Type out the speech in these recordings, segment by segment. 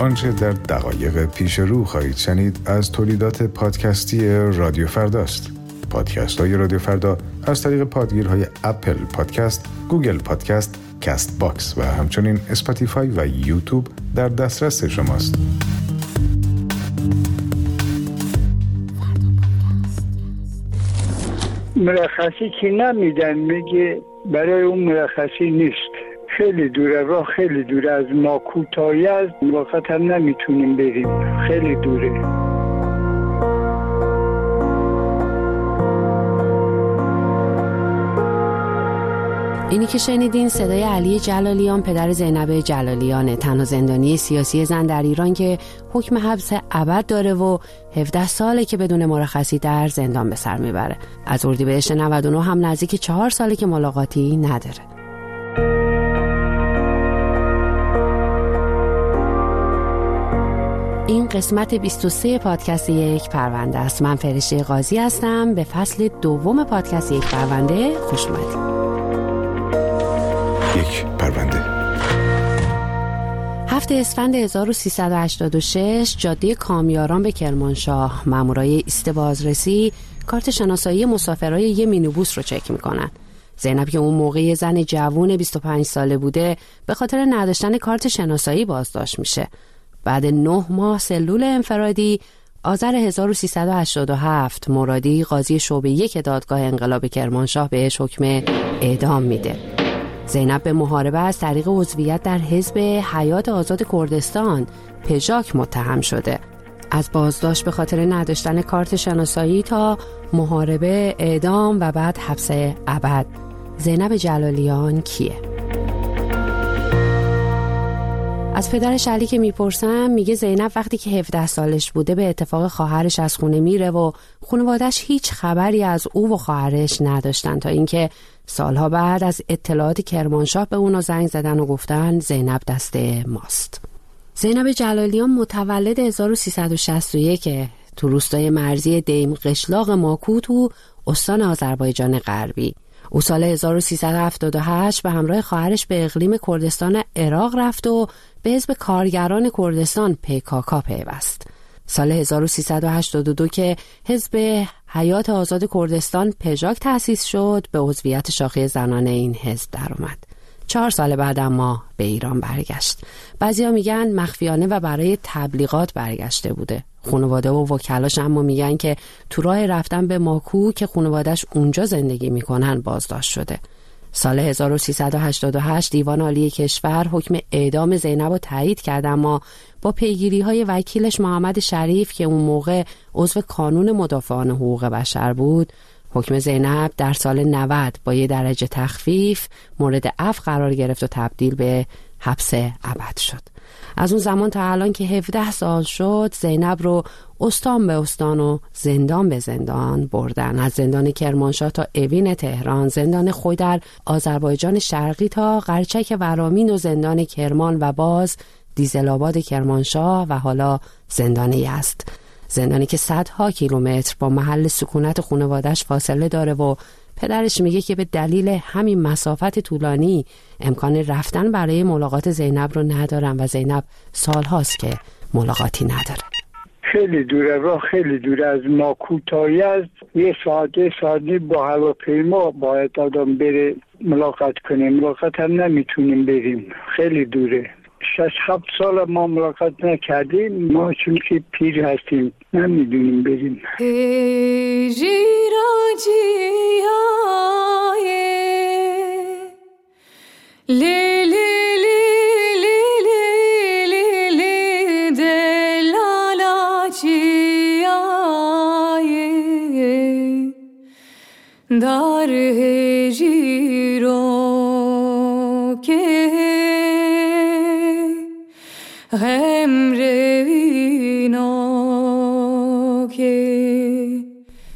آنچه در دقایق پیش رو خواهید شنید از تولیدات پادکستی رادیو فرداست. پادکست های رادیو فردا از طریق پادگیرهای Apple Podcast، Google Podcast، Castbox و همچنین اسپاتیفای و یوتیوب در دسترس شماست. مرخصی که نمیدن میگه برای اون مرخصی نیست. خیلی دوره راه خیلی دوره از ما کوتاهی از موقت نمی‌تونیم بریم. خیلی دوره. اینی که شنیدین صدای علی جلالیان پدر زینب جلالیانه. تنها زندانی سیاسی زن در ایران که حکم حبس ابد داره و 17 ساله که بدون مرخصی در زندان به سر می‌بره. از اردیبهشت 99 هم نزدیک چهار ساله که ملاقاتی نداره. این قسمت 23 پادکست یک پرونده است. من فرشته قاضی هستم. به فصل دوم پادکست یک پرونده خوش اومدید. یک پرونده. هفته اسفند 1386 جاده کامیاران به کرمانشاه. مامورای ایست بازرسی کارت شناسایی مسافرای یه مینوبوس رو چک می‌کنن. زینب که اون موقع زن جوون 25 ساله بوده به خاطر نداشتن کارت شناسایی بازداشت میشه. بعد نه ماه سلول انفرادی آذر 1387 مرادی قاضی شعبه یک دادگاه انقلاب کرمانشاه بهش حکم اعدام میده. زینب به محاربه از طریق عضویت در حزب حیات آزاد کردستان پژاک متهم شده از بازداشت به خاطر نداشتن کارت شناسایی تا محاربه اعدام و بعد حبس ابد زینب جلالیان کیه؟ از پدرش علی که می‌پرسم میگه زینب وقتی که 17 سالش بوده به اتفاق خواهرش از خونه میره و خانوادش هیچ خبری از او و خواهرش نداشتن تا اینکه سالها بعد از اطلاعات کرمانشاه به اونو زنگ زدن و گفتن زینب دست ماست زینب جلالیان متولد 1361 تو روستای مرزی دیم قشلاق ماکو تو استان آذربایجان غربی او سال 1378 به همراه خواهرش به اقلیم کردستان عراق رفت و به حزب کارگران کردستان پیکاکا پیوست. سال 1382 که حزب حیات آزاد کردستان پژاک تأسیس شد به عضویت شاخه زنان این حزب درآمد. چهار سال بعد اما به ایران برگشت. بعضیا میگن مخفیانه و برای تبلیغات برگشته بوده. خانواده و وکلاش اما میگن که تو راه رفتن به ماکو که خانوادش اونجا زندگی می‌کنن بازداشت شده. سال 1388 دیوان عالی کشور حکم اعدام زینب رو تایید کرد اما با پیگیری های وکیلش محمد شریف که اون موقع عضو کانون مدافعان حقوق بشر بود حکم زینب در سال 90 با یه درجه تخفیف مورد اف قرار گرفت و تبدیل به حبس ابد شد. از اون زمان تا الان که 17 سال شد زینب رو استان به استان و زندان به زندان بردن. از زندان کرمانشاه تا اوین تهران زندان خود در آذربایجان شرقی تا قرچک ورامین و زندان کرمان و باز دیزلاباد کرمانشاه و حالا زندان است. زندانی که صدها کیلومتر با محل سکونت خانوادش فاصله داره و پدرش میگه که به دلیل همین مسافت طولانی امکان رفتن برای ملاقات زینب رو ندارم و زینب سالهاست که ملاقاتی نداره. خیلی دوره راه خیلی دوره از ما کوتاهی از یه ساعت یه ساعتی با هواپیما باید آدم بره ملاقات کنیم. ملاقات هم نمی‌تونیم بریم. خیلی دوره. شش هفت سال ما ملاقات نکردیم. ما چون که پیر هستیم نمی‌دونیم بریم. dar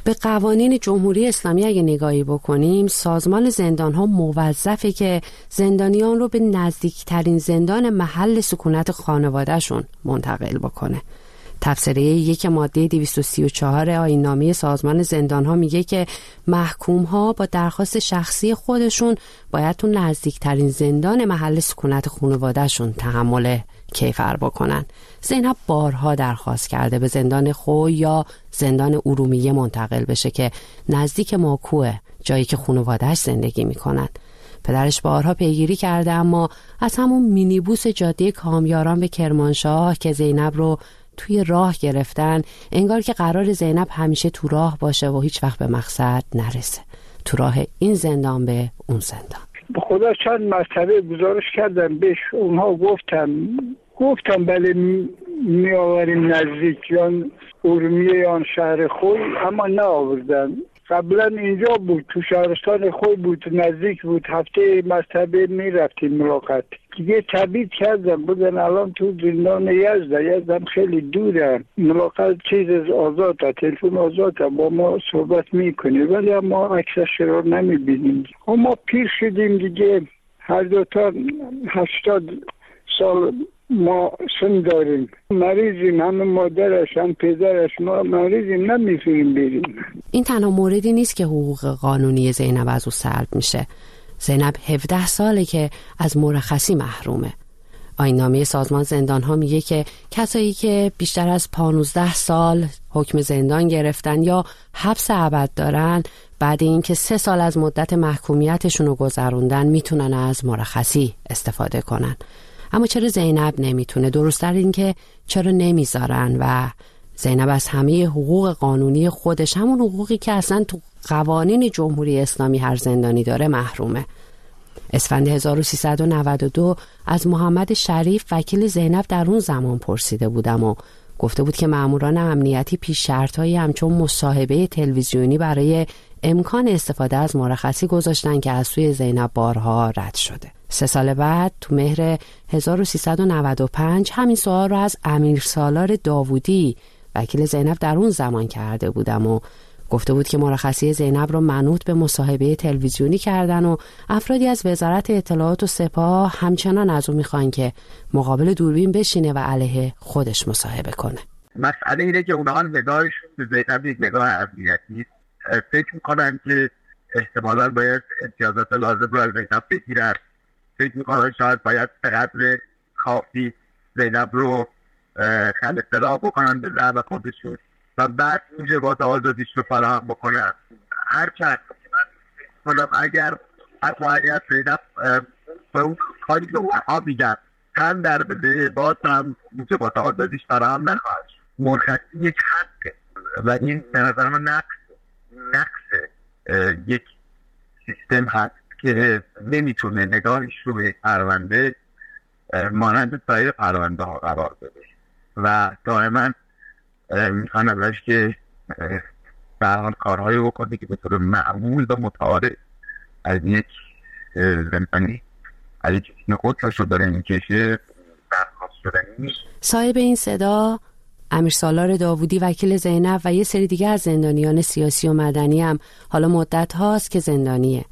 به قوانین جمهوری اسلامی اگه نگاهی بکنیم سازمان زندان ها موظفه که زندانیان رو به نزدیکترین زندان محل سکونت خانوادهشون منتقل بکنه. تفسیره یک ماده 234 آین نامه سازمان زندان ها میگه که محکوم ها با درخواست شخصی خودشون باید تو نزدیکترین زندان محل سکونت خانوادهشون تحمل کیفر بکنن. زینب بارها درخواست کرده به زندان خو یا زندان ارومیه منتقل بشه که نزدیک ماکوه جایی که خانوادهش زندگی می‌کنن. پدرش بارها پیگیری کرده اما از همون مینیبوس جاده کامیاران به کرمانشاه که زینب رو توی راه گرفتن انگار که قرار زینب همیشه تو راه باشه و هیچ وقت به مقصد نرسه. تو راه این زندان به اون زندان. خدا چند مرتبه گزارش کردم بهش اونها گفتم گفتم بله می آوریم نزدیک یا ارومیه یا شهر خود اما نه آوردن. قبلا اینجا بود تو شهرستان خود بود نزدیک بود. هفته مرتبه می‌رفتیم ملاقات. دیگه تبید کردم بودن الان تو زندان یزده یزدم خیلی دوره. ملاقات چیز آزاد تلفن آزاد با ما صحبت می‌کنه ولی اما عکسش رو نمی‌بینیم. ما پیر شدیم دیگه. هر دوتا هشتاد سال ما سن داریم. مریضیم هم مادرش هم پدرش ما مریضیم نمی‌تونیم بریم. این تنها موردی نیست که حقوق قانونی زینب از او سلب میشه. زینب 17 ساله که از مرخصی محرومه. نامه سازمان زندان ها میگه که کسایی که بیشتر از 15 سال حکم زندان گرفتن یا حبس ابد دارن بعد اینکه سه سال از مدت محکومیتشون رو گذروندن می‌تونن از مرخصی استفاده کنن. اما چرا زینب نمی‌تونه؟ درستتر این که چرا نمی‌ذارن و زینب از همه حقوق قانونی خودش همون حقوقی که اصلا تو قوانین جمهوری اسلامی هر زندانی داره محرومه. اسفند 1392 از محمد شریف وکیل زینب در اون زمان پرسیده بودم و گفته بود که ماموران امنیتی پیش شرطهایی همچون مصاحبه تلویزیونی برای امکان استفاده از مرخصی گذاشتن که از سوی زینب بارها رد شده. سه سال بعد تو مهر 1395 همین سوال رو از امیر سالار داوودی وکیل زینب در اون زمان کرده بودم و گفته بود که مرخصی زینب رو منوط به مصاحبه تلویزیونی کردن و افرادی از وزارت اطلاعات و سپاه همچنان از او می‌خوان که مقابل دوربین بشینه و علیه خودش مصاحبه کنه. مسئله اینه که اونها نگاهش به زینب یک نگاه امنیتی فکر می‌کنن که احتمالا باید امتیازات لازم رو از زینب بگیرن. فکر می‌کنم شاید باید به قدر کافی زینب رو خل اطلاع بکنن به زعب خودشون و بعد موجبات آزادیش رو فراهم بکنن هر چند کنم اگر اقوانیت زینب به اون کاری که اونها میگن تن در بده باز هم موجبات آزادیش فراهم نخواهد مرخصی یک حقه و این به نظر من نقص نقص یک سیستم هست که نمی‌تونه نگاهش رو به پرونده مانند سایر پرونده ها قرار بده. و دائما می‌خوان ازش که برحال کارهایی بکنه که به معمول و متعارف از یک زندانی از یک خودش رو داره می‌کشه برخواست صاحب این صدا امیر سالار داوودی وکیل زینب و یه سری دیگه از زندانیان سیاسی و مدنی هم. حالا مدت هاست که زندانیه.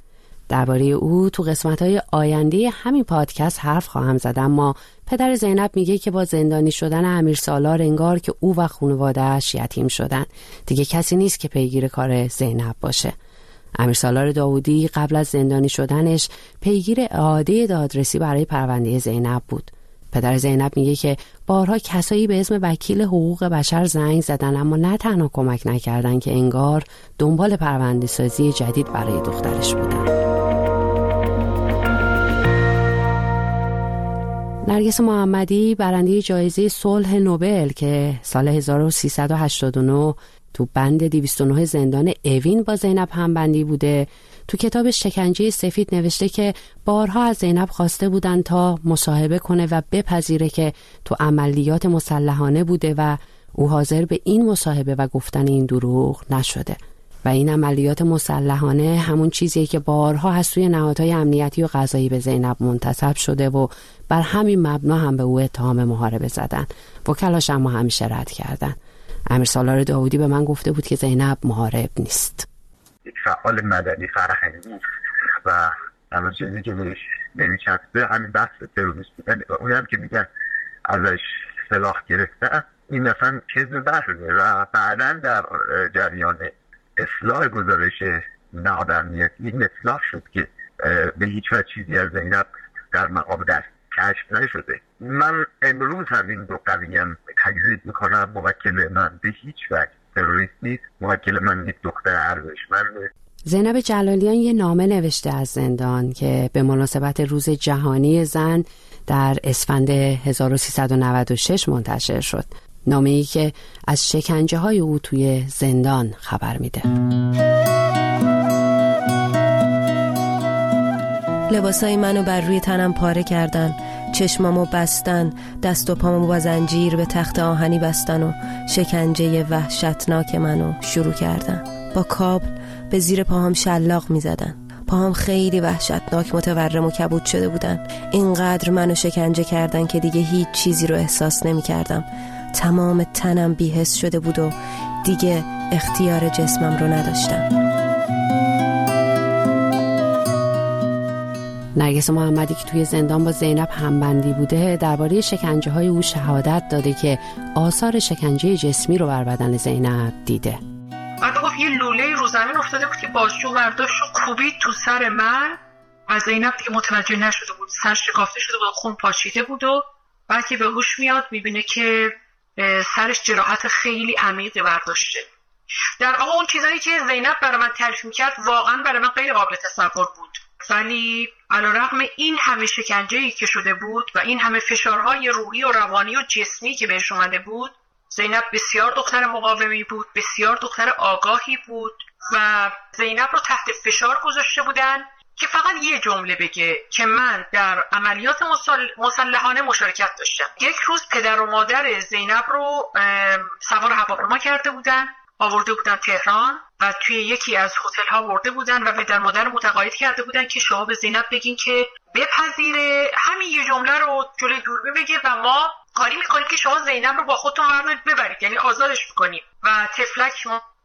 درباره او تو قسمت های آینده همین پادکست حرف خواهم زد اما پدر زینب میگه که با زندانی شدن امیر سالار انگار که او و خانوادهش یتیم شدن. دیگه کسی نیست که پیگیر کار زینب باشه. امیر سالار داودی قبل از زندانی شدنش پیگیر اعاده دادرسی برای پرونده زینب بود. پدر زینب میگه که بارها کسایی به اسم وکیل حقوق بشر زنگ زدن اما نه تنها کمک نکردن که انگار دنبال پرونده سازی جدید برای دخترش بودن. نرگس محمدی برنده جایزه صلح نوبل که سال 1389 تو بند 209 زندان اوین با زینب همبندی بوده. تو کتاب شکنجه سفید نوشته که بارها از زینب خواسته بودن تا مصاحبه کنه و بپذیره که تو عملیات مسلحانه بوده و او حاضر به این مصاحبه و گفتن این دروغ نشده. و این عملیات مسلحانه همون چیزیه که بارها از سوی نهادهای امنیتی و قضایی به زینب منتصب شده و بر همین مبنا هم به او اتهام محاربه زدن. وکلاش اما همیشه رد کردن. امیر سالار داودی به من گفته بود که زینب محارب نیست. یک فعال مدنی فرهنگی و همه چیزی که بهش نمیچسبه همین بحث تروریسم. اونی هم که میگن ازش سلاح گرفته این اصلا کذب بحثه و بعدا در جریان اصلاح گزارش نادرمیت این اصلاح شد که به هیچ وجه چیزی از زینب در مقام دست کشف نشده. من امروز هم این دو قویم تجزید می‌کنم موکل من به هیچ وجه تروریست نیست موکل من یک دختر ارزشمنده زینب جلالیان یه نامه نوشته از زندان که به مناسبت روز جهانی زن در اسفند 1396 منتشر شد. نامه ای که از شکنجه های او توی زندان خبر میده. لباسای منو بر روی تنم پاره کردن چشمامو بستن دست و پامو با زنجیر به تخت آهنی بستن و شکنجه وحشتناک منو شروع کردن. با کابل به زیر پاهم شلاق می زدن پاهم خیلی وحشتناک متورم و کبود شده بودن. اینقدر منو شکنجه کردن که دیگه هیچ چیزی رو احساس نمی کردم تمام تنم بیهست شده بود و دیگه اختیار جسمم رو نداشتم. نرگس محمدی که توی زندان با زینب همبندی بوده درباره شکنجه های او شهادت داده که آثار شکنجه جسمی رو بر بدن زینب دیده. بعد گفت یه لوله رو زمین افتاده بود که باشو برداشت و کوبید تو سر من. و زینب دیگه متوجه نشده بود سر شکافته شده بود خون پاشیده بود و بعد که به هوش میاد می‌بینه که سرش جراحت خیلی عمیقی برداشته. در واقع اون چیزایی که زینب برای من تعریف می‌کرد واقعا برای من غیر قابل تصور بود. ولی رقم این همه شکنجه که شده بود و این همه فشارهای روحی و روانی و جسمی که بهش اومده بود زینب بسیار دختر مقاومی بود بسیار دختر آگاهی بود و زینب رو تحت فشار گذاشته بودن که فقط یه جمله بگه که من در عملیات مسلحانه مشارکت داشتم. یک روز پدر و مادر زینب رو سوار هواپیما کرده بودن آورده بودن تهران و توی یکی از هتل ها ورده بودن و پدر مادر متقاعد کرده بودن که شما به زینب بگین که بپذیره. همین یه جمله رو جلوی دوربین بگه و ما کاری می‌کنیم که شما زینب رو با خودتون ببرید. یعنی آزادش می‌کنیم. و تفلک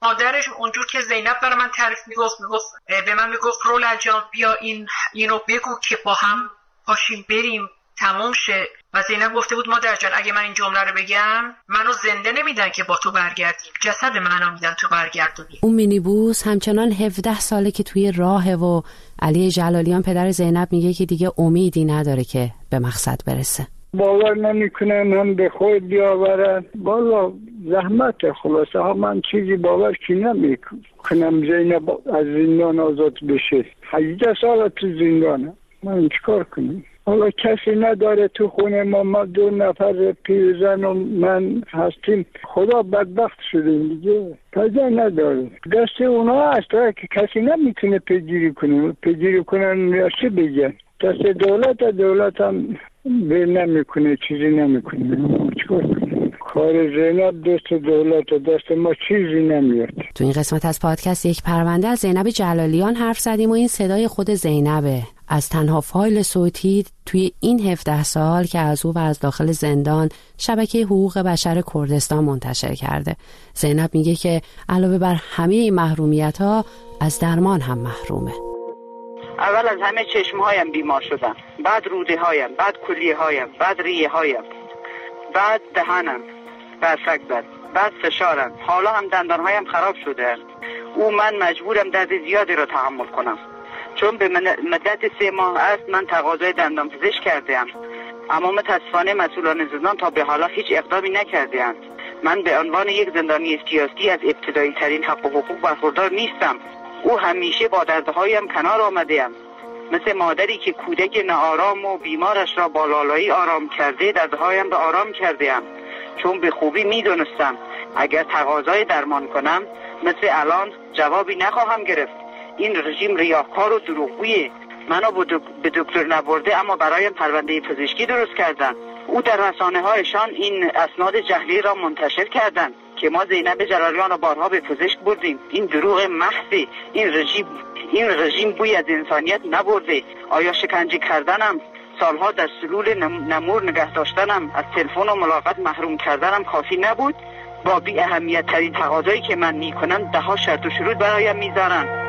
مادرش اونجور که زینب برای من تعریف می‌گفت می‌گفت به من می‌گفت رول جان بیا این اینو بگو که با هم پاشیم بریم تموم شه. و زینب گفته بود مادر جان اگه من این جمله رو بگم منو زنده نمیدن که با تو برگردیم. جسد منو میدن تو برگردونی. اون مینیبوس همچنان 17 ساله که توی راهه و علی جلالیان پدر زینب میگه که دیگه امیدی نداره که به مقصد برسه. باور نمی‌کنه من به خود بیاورن. بالا زحمت خلاصه. ها من چیزی باور کی نمی‌کنم. زینب از زندان آزاد بشه. 18 سال تو زندانه من چیکار کنم؟ حالا کسی نداره تو خونه ما. ما دو نفر پیرزن و من هستیم. خدا بدبخت شدیم دیگه. تازه نداره. دست اونا هست. که کسی نمی‌تونه پیگیری کنه. پیگیری کنن یا چه بگن؟ دست دولت دولت هم به نمی‌کنه چیزی نمی‌کنه. چیکار کار زینب دست دولت دست ما چیزی نمیاد. تو این قسمت از پادکست یک پرونده از زینب جلالیان حرف زدیم و این صدای خود زینبه. از تنها فایل صوتی توی این 17 سال که از او و از داخل زندان شبکه حقوق بشر کردستان منتشر کرده. زینب میگه که علاوه بر همه این محرومیت ها از درمان هم محرومه. اول از همه چشم هایم بیمار شدم. بعد روده هایم بعد کلیه هایم بعد ریه هایم بعد دهنم بعد زد بعد فشارم. حالا هم دندان هایم خراب شده. او من مجبورم درد زیادی را تحمل کنم. چون به مدت سه ماه است من تقاضای دندان پزشک کردم اما متاسفانه مسئولان زندان تا به حالا هیچ اقدامی نکرده من به عنوان یک زندانی سیاسی از ابتدایی ترین حق و حقوق برخوردار نیستم. او همیشه با دردهایم کنار آمده ام مثل مادری که کودک ناآرام و بیمارش را با لالایی آرام کرده دردهایم به آرام کرده ام چون به خوبی می‌دونستم اگر تقاضای درمان کنم مثل الان جوابی نخواهم گرفت. این رژیم ریاکار و دروغگویه. منو به دکتر نبرده اما برایم پرونده پزشکی درست کردن. او در رسانه هایشان این اسناد جهلی را منتشر کردند. که ما زینب جلالیان را بارها به پزشک بردیم. این دروغ محضی این رژیم این رژیم بوی از انسانیت نبرده. آیا شکنجه کردنم؟ سالها در سلول نمور نگه داشتنم. از تلفن و ملاقات محروم کردنم کافی نبود. با بی اهمیت ترین تقاضایی که من می‌کنم ده ها شرط و شروط برایم می‌ذارن.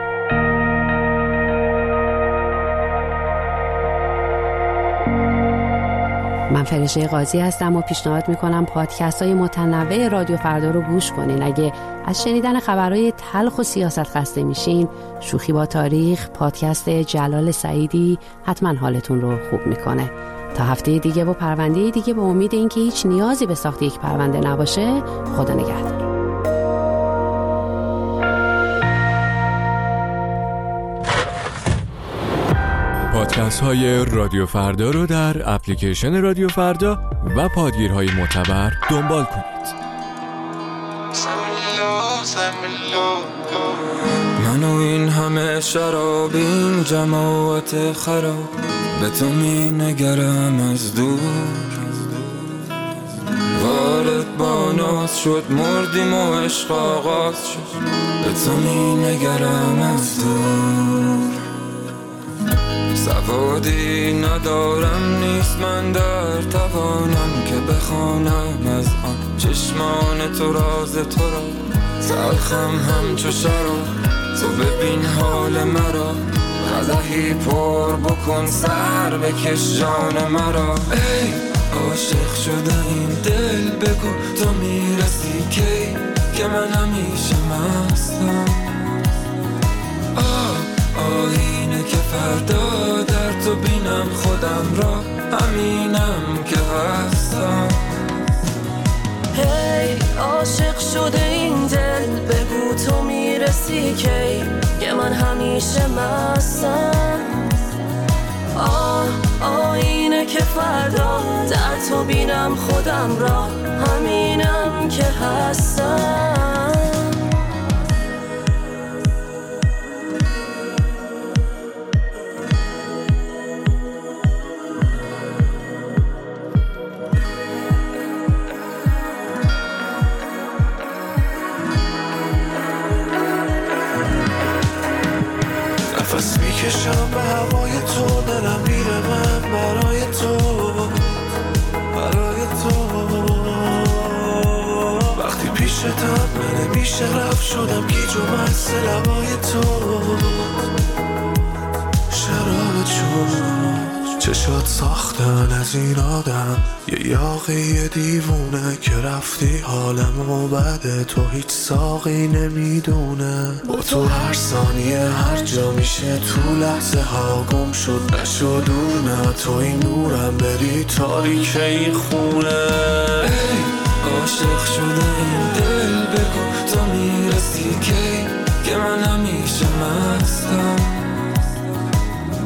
من فرشه قاضی هستم و پیشنهاد می‌کنم پادکست های متنوع رادیو فردا رو گوش کنین. اگه از شنیدن خبرهای تلخ و سیاست خسته میشین شوخی با تاریخ پادکست جلال سعیدی حتما حالتون رو خوب می‌کنه. تا هفته دیگه و پرونده دیگه به امید اینکه هیچ نیازی به ساخت یک پرونده نباشه خدا نگهدار. پادکست های رادیو فردا رو در اپلیکیشن رادیو فردا و پادگیرهای معتبر دنبال کنید. من و این همه شرابیم جماعت خراب. به تو می نگرم از دور. وارد با ناز شد مردیم و عشق آغاز شد. به تو می نگرم از دور. سوادی ندارم نیست. من در توانم که بخوانم از آن چشمان تو راز تو را. تلخم همچو شراب. تو ببین حال مرا. قدهی پر بکن سر بکش جان مرا. ای عاشق شده این دل بگو تو می‌رسی کی؟ که من همیشه مستم. آه آینه که فردا در تو بینم خودم را همینم که هستم. هی عاشق شده این دل بگو تو می‌رسی کی؟ که من همیشه مستم. آه آینه که فردا در تو بینم خودم را همینم که هستم. پیشتم من نمیشه رفت شدم گیج و مست لبای تو. شراب شد چشات ساختن از این آدم. یه یاقی دیوونه که رفتی حالم و بعد تو هیچ ساقی نمی‌دونه. با تو هر ثانیه هر جا میشه تو لحظه ها گم شد. نشد دور نه تو این نورم بری تاریک این خونه. ای. عاشق شده این دل بگو تو می‌رسی کی؟ که من همیشه مستم.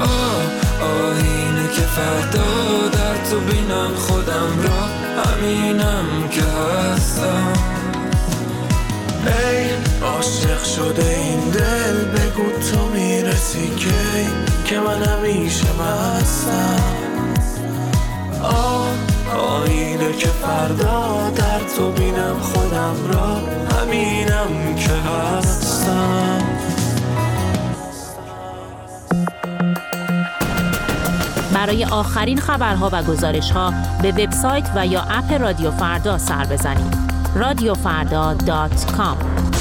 آه آینه که فردا در تو بینم خودم را همینم که هستم. ای عاشق شده این دل بگو تو می‌رسی کی؟ که من همیشه مستم. آه آینه که فردا در تو بینم خودم را همینم که هستم برای آخرین خبرها و گزارشها به وبسایت و یا اپ رادیو فردا سر بزنید. رادیوفردا.com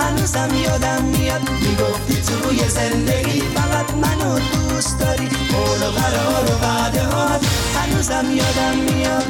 هنوزم یادم میاد. می‌گفتی توی زندگی فقط منو دوست داری. قول و قرار و وعده ها هنوزم یادم میاد.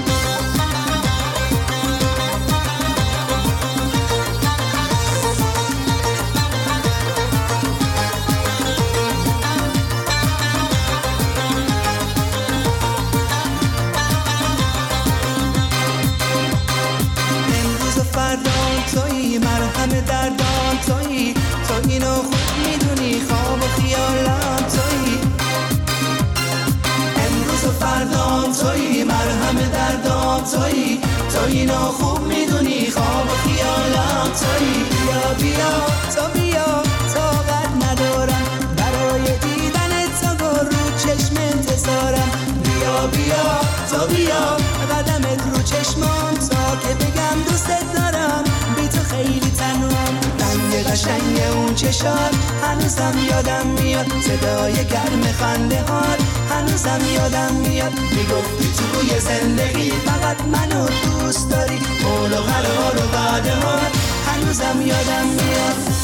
درد. تویی. تو اینو خوب می‌دونی خواب و خیالم تویی. امروز و فردام تویی مرهم دردام تویی. تو اینو خوب می‌دونی خواب و خیالم تویی. بیا بیا تو بیا. چشات هنوزم یادم میاد صدای گرم خنده هات. هنوزم یادم میاد می‌گفتی توی زندگی فقط منو دوست داری. قول و قرار و وعده هات هنوزم یادم میاد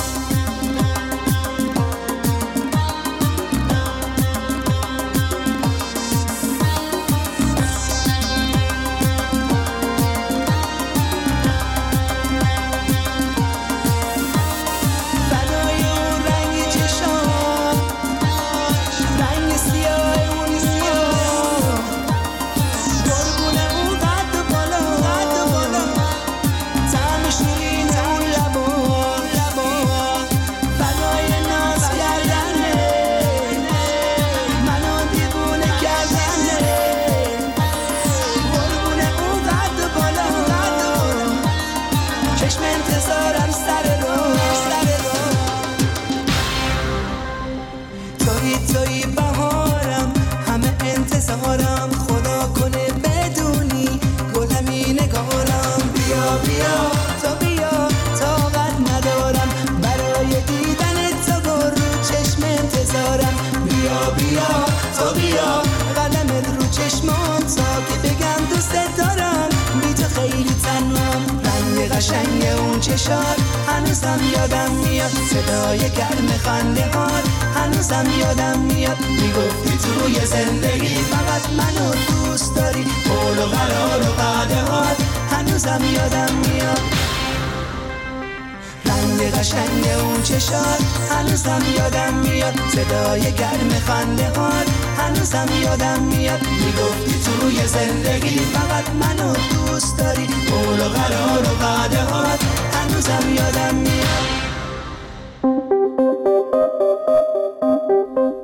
قشنگ اون چشات هنوزم یادم میاد صدای گرم خنده هات هنوزم یادم میاد می‌گفتی توی زندگی فقط منو دوست داری. قول و قرار و وعده هات هنوزم یادم میاد. رنگ قشنگ اون چشات هنوزم یادم میاد صدای گرم خنده هات هنوزم یادم میاد. می‌گفتی توی زندگی فقط منو دوست داری. قول و قرار و وعده هات هنوزم یادم میاد.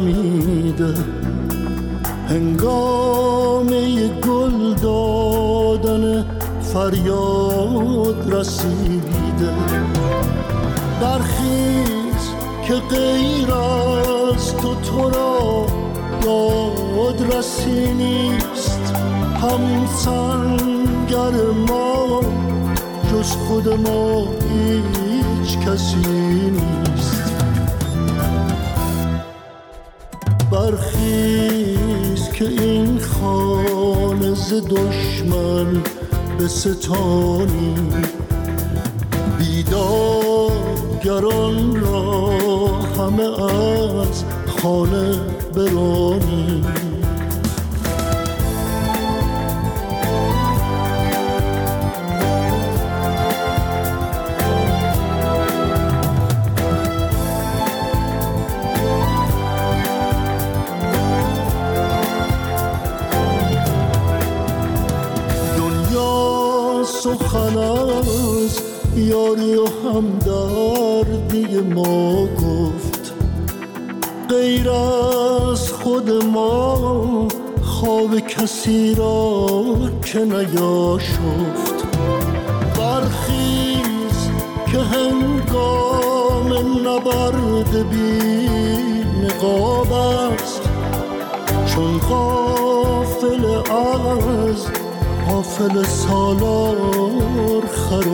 لاله دمیده هنگامه گل دادن فریاد رسیده. برخیز که غیر از تو تو را یاد رسی نیست. هم سنگر ما جز خود ما هیچ کسی نیست. برخیز که این خانه ز دشمن به ستانی. بیدارگران را همه از خانه برانی. یاری و همدردی ما گفت غیر از خود ما خواب کسی را که نیاشفت. برخیز که هنگام نبرد بی نقاب است. چون غافل از غافل سالار خراب